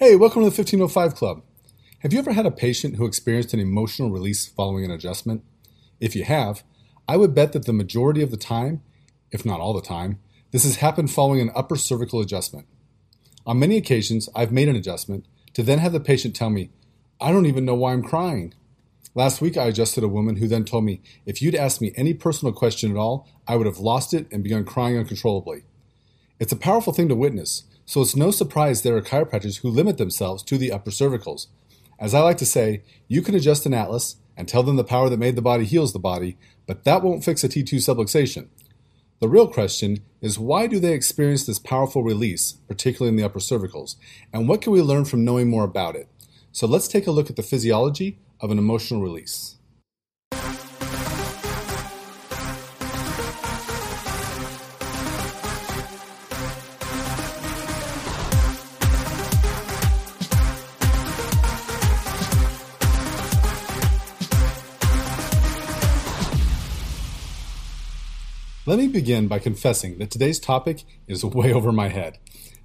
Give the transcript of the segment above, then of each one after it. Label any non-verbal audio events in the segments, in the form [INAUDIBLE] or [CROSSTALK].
Hey, welcome to the 1505 Club. Have you ever had a patient who experienced an emotional release following an adjustment? If you have, I would bet that the majority of the time, if not all the time, this has happened following an upper cervical adjustment. On many occasions, I've made an adjustment to then have the patient tell me, I don't even know why I'm crying. Last week, I adjusted a woman who then told me, if you'd asked me any personal question at all, I would have lost it and begun crying uncontrollably. It's a powerful thing to witness, so it's no surprise there are chiropractors who limit themselves to the upper cervicals. As I like to say, you can adjust an atlas and tell them the power that made the body heals the body, but that won't fix a T2 subluxation. The real question is why do they experience this powerful release, particularly in the upper cervicals, and what can we learn from knowing more about it? So let's take a look at the physiology of an emotional release. Let me begin by confessing that today's topic is [LAUGHS] way over my head.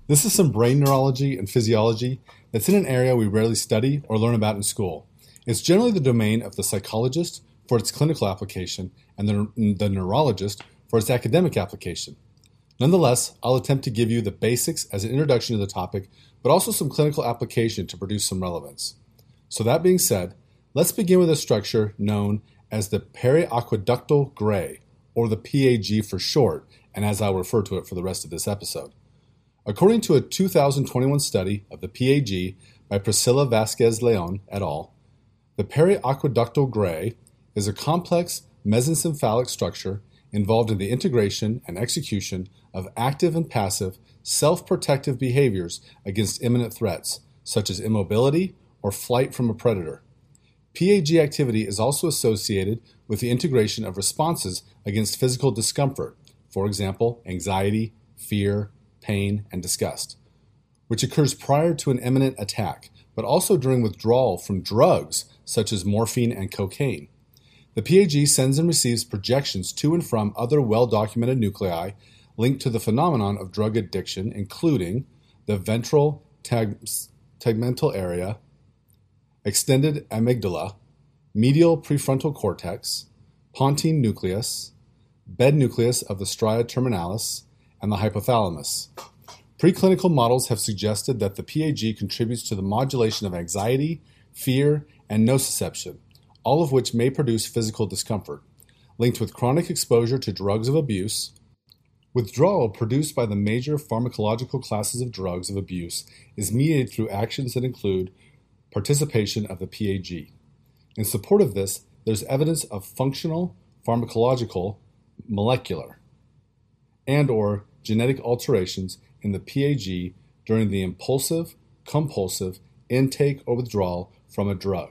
This is some brain neurology and physiology that's in an area we rarely study or learn about in school. It's generally the domain of the psychologist for its clinical application and the, the neurologist for its academic application. Nonetheless, I'll attempt to give you the basics as an introduction to the topic, but also some clinical application to produce some relevance. So, that being said, let's begin with a structure known as the periaqueductal gray, or the PAG for short, and as I'll refer to it for the rest of this episode. According to a 2021 study of the PAG by Priscilla Vasquez Leon et al., the periaqueductal gray is a complex mesencephalic structure involved in the integration and execution of active and passive self protective behaviors against imminent threats, such as immobility or flight from a predator. PAG activity is also associated with the integration of responses against physical discomfort, for example, anxiety, fear, pain, and disgust, which occurs prior to an imminent attack, but also during withdrawal from drugs such as morphine and cocaine. The PAG sends and receives projections to and from other well documented nuclei linked to the phenomenon of drug addiction, including the ventral teg- tegmental area, extended amygdala, medial prefrontal cortex, pontine nucleus, bed nucleus of the stria terminalis, and the hypothalamus. Preclinical models have suggested that the PAG contributes to the modulation of anxiety, fear, and nociception, all of which may produce physical discomfort, linked with chronic exposure to drugs of abuse. Withdrawal produced by the major pharmacological classes of drugs of abuse is mediated through actions that include participation of the PAG. In support of this, there's evidence of functional, pharmacological, molecular, and or genetic alterations in the PAG during the impulsive, compulsive intake or withdrawal from a drug.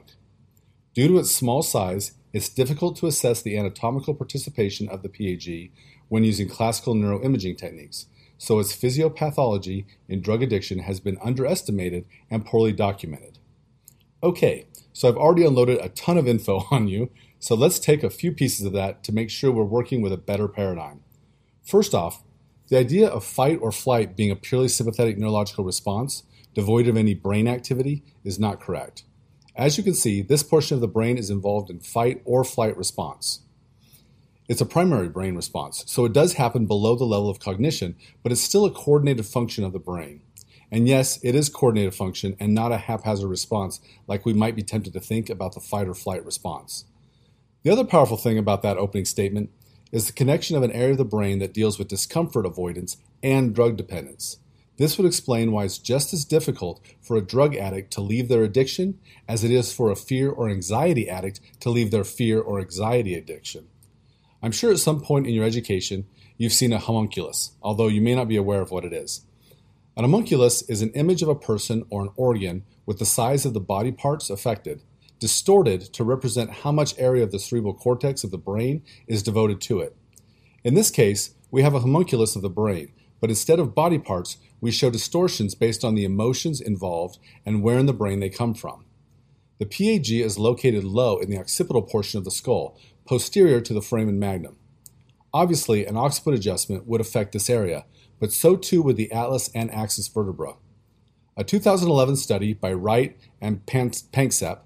Due to its small size, it's difficult to assess the anatomical participation of the PAG when using classical neuroimaging techniques, so its physiopathology in drug addiction has been underestimated and poorly documented. Okay, so I've already unloaded a ton of info [LAUGHS] on you, so let's take a few pieces of that to make sure we're working with a better paradigm. First off, the idea of fight or flight being a purely sympathetic neurological response, devoid of any brain activity, is not correct. As you can see, this portion of the brain is involved in fight or flight response. It's a primary brain response, so it does happen below the level of cognition, but it's still a coordinated function of the brain. And yes, it is coordinated function and not a haphazard response like we might be tempted to think about the fight or flight response. The other powerful thing about that opening statement is the connection of an area of the brain that deals with discomfort avoidance and drug dependence. This would explain why it's just as difficult for a drug addict to leave their addiction as it is for a fear or anxiety addict to leave their fear or anxiety addiction. I'm sure at some point in your education you've seen a homunculus, although you may not be aware of what it is. An homunculus is an image of a person or an organ with the size of the body parts affected, distorted to represent how much area of the cerebral cortex of the brain is devoted to it. In this case, we have a homunculus of the brain, but instead of body parts, we show distortions based on the emotions involved and where in the brain they come from. The PAG is located low in the occipital portion of the skull, posterior to the foramen magnum. Obviously, an occiput adjustment would affect this area, but so too would the atlas and axis vertebra. A 2011 study by Wright and Panksepp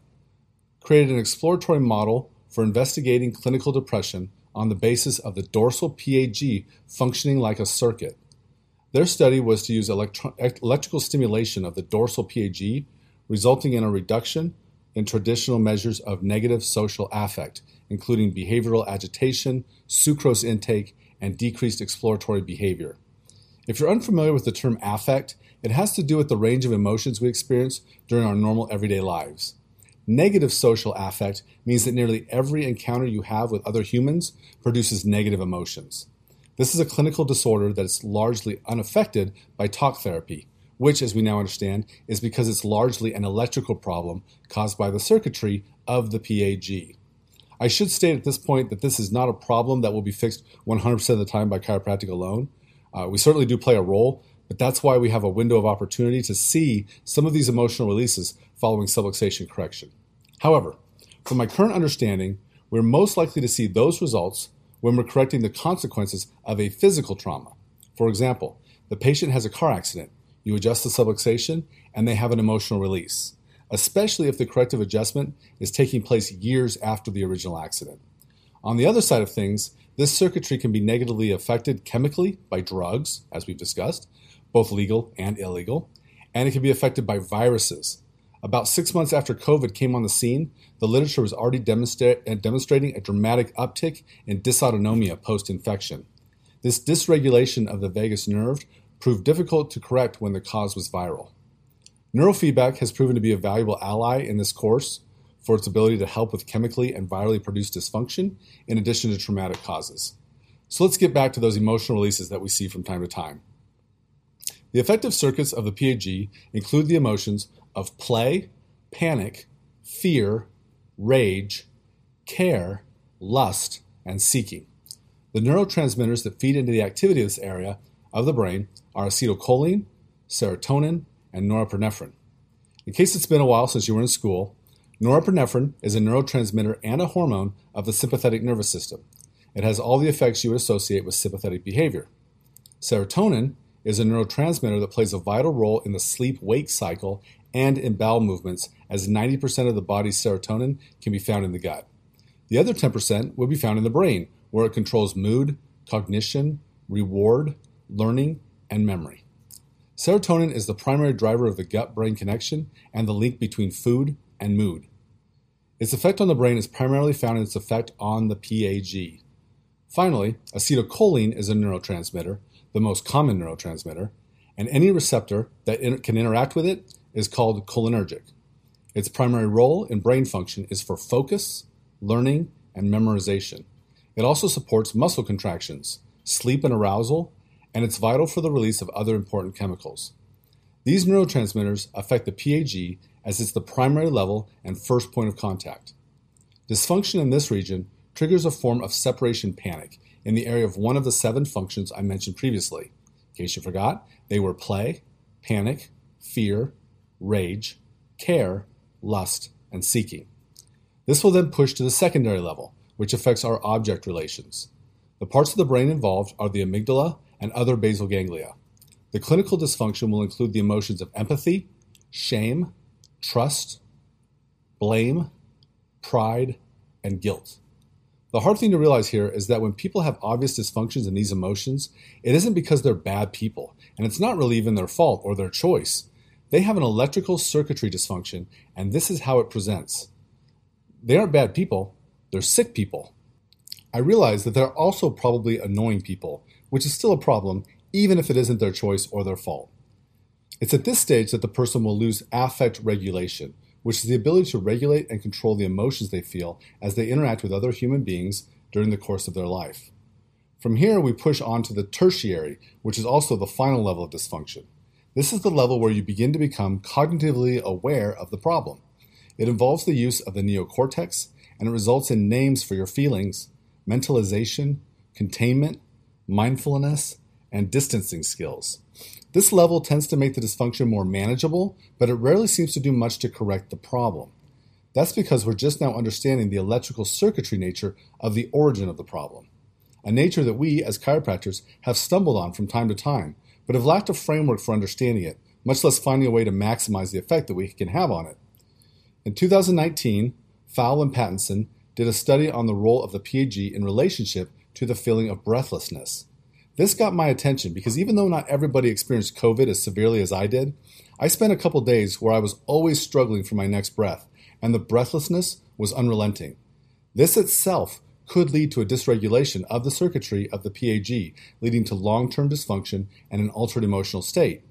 created an exploratory model for investigating clinical depression on the basis of the dorsal PAG functioning like a circuit. Their study was to use electro- electrical stimulation of the dorsal PAG, resulting in a reduction in traditional measures of negative social affect, including behavioral agitation, sucrose intake, and decreased exploratory behavior. If you're unfamiliar with the term affect, it has to do with the range of emotions we experience during our normal everyday lives. Negative social affect means that nearly every encounter you have with other humans produces negative emotions. This is a clinical disorder that is largely unaffected by talk therapy, which, as we now understand, is because it's largely an electrical problem caused by the circuitry of the PAG. I should state at this point that this is not a problem that will be fixed 100% of the time by chiropractic alone. Uh, we certainly do play a role, but that's why we have a window of opportunity to see some of these emotional releases following subluxation correction. However, from my current understanding, we're most likely to see those results when we're correcting the consequences of a physical trauma. For example, the patient has a car accident, you adjust the subluxation, and they have an emotional release, especially if the corrective adjustment is taking place years after the original accident. On the other side of things, this circuitry can be negatively affected chemically by drugs, as we've discussed, both legal and illegal, and it can be affected by viruses. About six months after COVID came on the scene, the literature was already demonstra- demonstrating a dramatic uptick in dysautonomia post infection. This dysregulation of the vagus nerve proved difficult to correct when the cause was viral. Neurofeedback has proven to be a valuable ally in this course for its ability to help with chemically and virally produced dysfunction in addition to traumatic causes. So let's get back to those emotional releases that we see from time to time. The effective circuits of the PAG include the emotions of play, panic, fear, rage, care, lust, and seeking. The neurotransmitters that feed into the activity of this area of the brain are acetylcholine, serotonin, and norepinephrine. In case it's been a while since you were in school, norepinephrine is a neurotransmitter and a hormone of the sympathetic nervous system. It has all the effects you would associate with sympathetic behavior. Serotonin is a neurotransmitter that plays a vital role in the sleep wake cycle and in bowel movements, as 90% of the body's serotonin can be found in the gut. The other 10% will be found in the brain, where it controls mood, cognition, reward, learning, and memory. Serotonin is the primary driver of the gut brain connection and the link between food and mood. Its effect on the brain is primarily found in its effect on the PAG. Finally, acetylcholine is a neurotransmitter the most common neurotransmitter, and any receptor that in- can interact with it is called cholinergic. Its primary role in brain function is for focus, learning, and memorization. It also supports muscle contractions, sleep and arousal, and it's vital for the release of other important chemicals. These neurotransmitters affect the PAG as it's the primary level and first point of contact. Dysfunction in this region triggers a form of separation panic in the area of one of the seven functions I mentioned previously. In case you forgot, they were play, panic, fear, rage, care, lust, and seeking. This will then push to the secondary level, which affects our object relations. The parts of the brain involved are the amygdala and other basal ganglia. The clinical dysfunction will include the emotions of empathy, shame, trust, blame, pride, and guilt. The hard thing to realize here is that when people have obvious dysfunctions in these emotions, it isn't because they're bad people, and it's not really even their fault or their choice. They have an electrical circuitry dysfunction, and this is how it presents. They aren't bad people, they're sick people. I realize that they're also probably annoying people, which is still a problem, even if it isn't their choice or their fault. It's at this stage that the person will lose affect regulation, which is the ability to regulate and control the emotions they feel as they interact with other human beings during the course of their life. From here, we push on to the tertiary, which is also the final level of dysfunction. This is the level where you begin to become cognitively aware of the problem. It involves the use of the neocortex and it results in names for your feelings, mentalization, containment, mindfulness, and distancing skills. This level tends to make the dysfunction more manageable, but it rarely seems to do much to correct the problem. That's because we're just now understanding the electrical circuitry nature of the origin of the problem, a nature that we, as chiropractors, have stumbled on from time to time, but have lacked a framework for understanding it, much less finding a way to maximize the effect that we can have on it. In 2019, Faull and Pattinson did a study on the role of the PAG in relationship to the feeling of breathlessness. This got my attention because even though not everybody experienced COVID as severely as I did, I spent a couple days where I was always struggling for my next breath, and the breathlessness was unrelenting. This itself could lead to a dysregulation of the circuitry of the PAG, leading to long term dysfunction and an altered emotional state.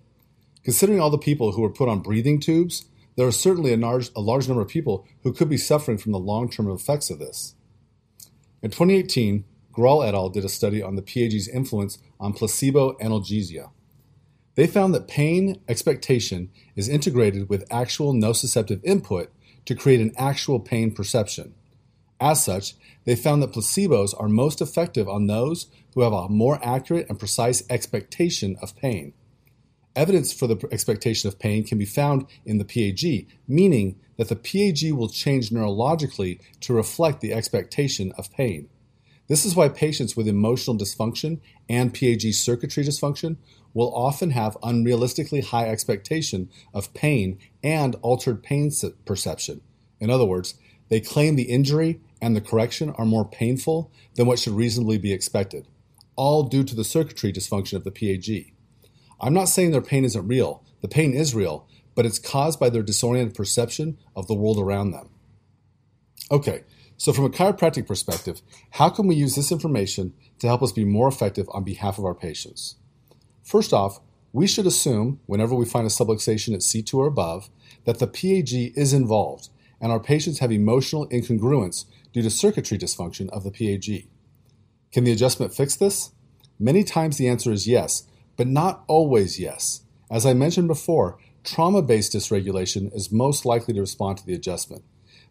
Considering all the people who were put on breathing tubes, there are certainly a large, a large number of people who could be suffering from the long term effects of this. In 2018, Grahl et al. did a study on the PAG's influence on placebo analgesia. They found that pain expectation is integrated with actual nociceptive input to create an actual pain perception. As such, they found that placebos are most effective on those who have a more accurate and precise expectation of pain. Evidence for the expectation of pain can be found in the PAG, meaning that the PAG will change neurologically to reflect the expectation of pain. This is why patients with emotional dysfunction and PAG circuitry dysfunction will often have unrealistically high expectation of pain and altered pain perception. In other words, they claim the injury and the correction are more painful than what should reasonably be expected, all due to the circuitry dysfunction of the PAG. I'm not saying their pain isn't real. The pain is real, but it's caused by their disoriented perception of the world around them. Okay, so, from a chiropractic perspective, how can we use this information to help us be more effective on behalf of our patients? First off, we should assume, whenever we find a subluxation at C2 or above, that the PAG is involved and our patients have emotional incongruence due to circuitry dysfunction of the PAG. Can the adjustment fix this? Many times the answer is yes, but not always yes. As I mentioned before, trauma based dysregulation is most likely to respond to the adjustment.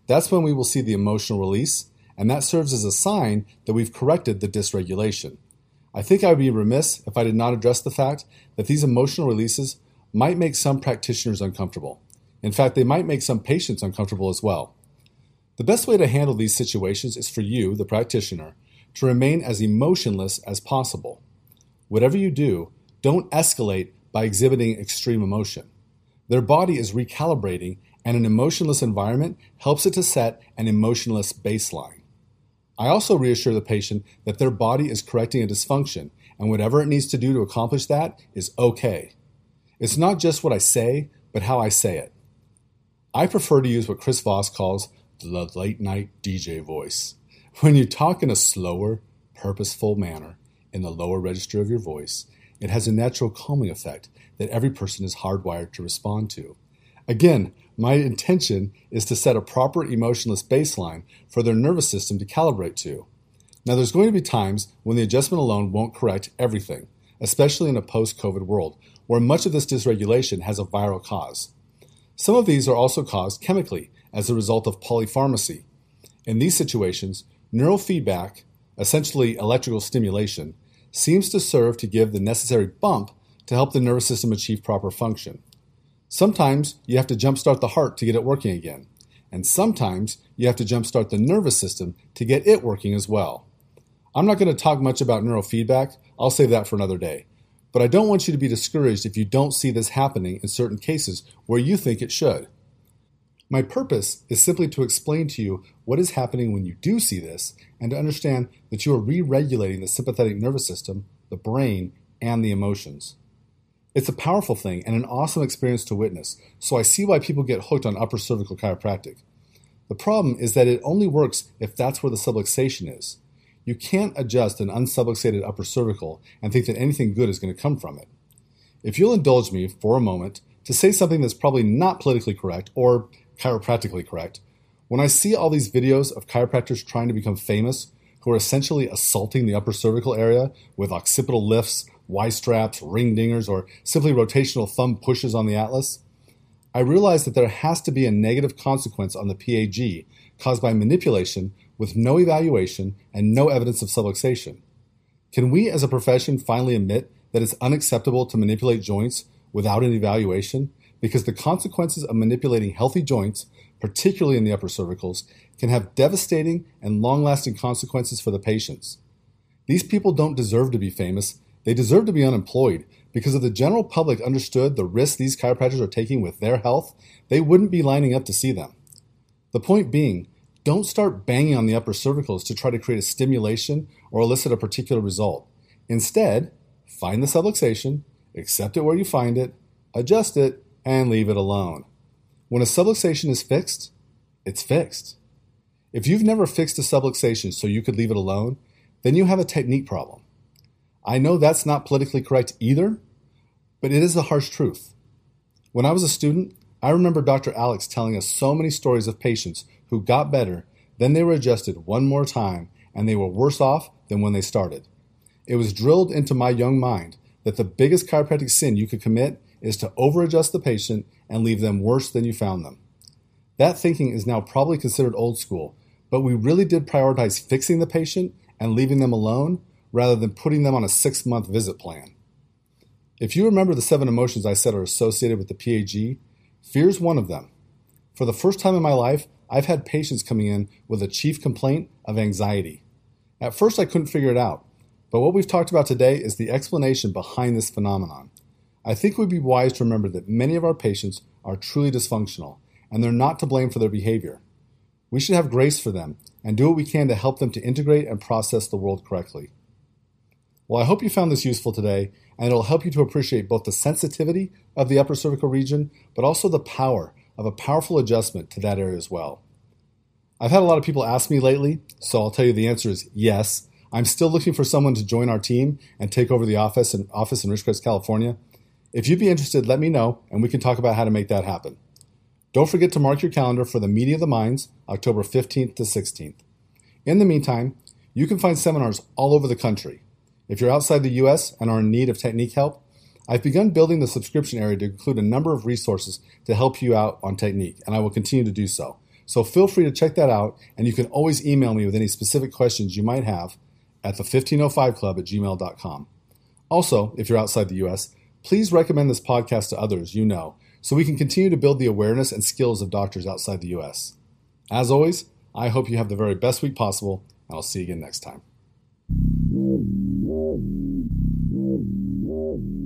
That's when we will see the emotional release, and that serves as a sign that we've corrected the dysregulation. I think I would be remiss if I did not address the fact that these emotional releases might make some practitioners uncomfortable. In fact, they might make some patients uncomfortable as well. The best way to handle these situations is for you, the practitioner, to remain as emotionless as possible. Whatever you do, don't escalate by exhibiting extreme emotion. Their body is recalibrating and an emotionless environment helps it to set an emotionless baseline. I also reassure the patient that their body is correcting a dysfunction, and whatever it needs to do to accomplish that is okay. It's not just what I say, but how I say it. I prefer to use what Chris Voss calls the late night DJ voice. When you talk in a slower, purposeful manner in the lower register of your voice, it has a natural calming effect that every person is hardwired to respond to. Again, my intention is to set a proper emotionless baseline for their nervous system to calibrate to. Now, there's going to be times when the adjustment alone won't correct everything, especially in a post COVID world, where much of this dysregulation has a viral cause. Some of these are also caused chemically as a result of polypharmacy. In these situations, neurofeedback, essentially electrical stimulation, seems to serve to give the necessary bump to help the nervous system achieve proper function. Sometimes you have to jumpstart the heart to get it working again. And sometimes you have to jumpstart the nervous system to get it working as well. I'm not going to talk much about neurofeedback, I'll save that for another day. But I don't want you to be discouraged if you don't see this happening in certain cases where you think it should. My purpose is simply to explain to you what is happening when you do see this and to understand that you are re regulating the sympathetic nervous system, the brain, and the emotions. It's a powerful thing and an awesome experience to witness, so I see why people get hooked on upper cervical chiropractic. The problem is that it only works if that's where the subluxation is. You can't adjust an unsubluxated upper cervical and think that anything good is going to come from it. If you'll indulge me for a moment to say something that's probably not politically correct or chiropractically correct, when I see all these videos of chiropractors trying to become famous who are essentially assaulting the upper cervical area with occipital lifts Y straps, ring dingers, or simply rotational thumb pushes on the Atlas, I realized that there has to be a negative consequence on the PAG caused by manipulation with no evaluation and no evidence of subluxation. Can we as a profession finally admit that it's unacceptable to manipulate joints without an evaluation? Because the consequences of manipulating healthy joints, particularly in the upper cervicals, can have devastating and long lasting consequences for the patients. These people don't deserve to be famous they deserve to be unemployed, because if the general public understood the risks these chiropractors are taking with their health, they wouldn't be lining up to see them. The point being, don't start banging on the upper cervicals to try to create a stimulation or elicit a particular result. Instead, find the subluxation, accept it where you find it, adjust it, and leave it alone. When a subluxation is fixed, it's fixed. If you've never fixed a subluxation so you could leave it alone, then you have a technique problem. I know that's not politically correct either, but it is the harsh truth. When I was a student, I remember Dr. Alex telling us so many stories of patients who got better, then they were adjusted one more time, and they were worse off than when they started. It was drilled into my young mind that the biggest chiropractic sin you could commit is to overadjust the patient and leave them worse than you found them. That thinking is now probably considered old school, but we really did prioritize fixing the patient and leaving them alone rather than putting them on a six month visit plan. If you remember the seven emotions I said are associated with the PAG, fear is one of them. For the first time in my life, I've had patients coming in with a chief complaint of anxiety. At first, I couldn't figure it out, but what we've talked about today is the explanation behind this phenomenon. I think it would be wise to remember that many of our patients are truly dysfunctional, and they're not to blame for their behavior. We should have grace for them and do what we can to help them to integrate and process the world correctly. Well, I hope you found this useful today, and it'll help you to appreciate both the sensitivity of the upper cervical region, but also the power of a powerful adjustment to that area as well. I've had a lot of people ask me lately, so I'll tell you the answer is yes. I'm still looking for someone to join our team and take over the office in, office in Ridgecrest, California. If you'd be interested, let me know, and we can talk about how to make that happen. Don't forget to mark your calendar for the Meeting of the Minds, October 15th to 16th. In the meantime, you can find seminars all over the country. If you're outside the US and are in need of technique help, I've begun building the subscription area to include a number of resources to help you out on technique, and I will continue to do so. So feel free to check that out, and you can always email me with any specific questions you might have at the1505club at gmail.com. Also, if you're outside the US, please recommend this podcast to others you know so we can continue to build the awareness and skills of doctors outside the U.S. As always, I hope you have the very best week possible, and I'll see you again next time. Oh, oh, oh, oh.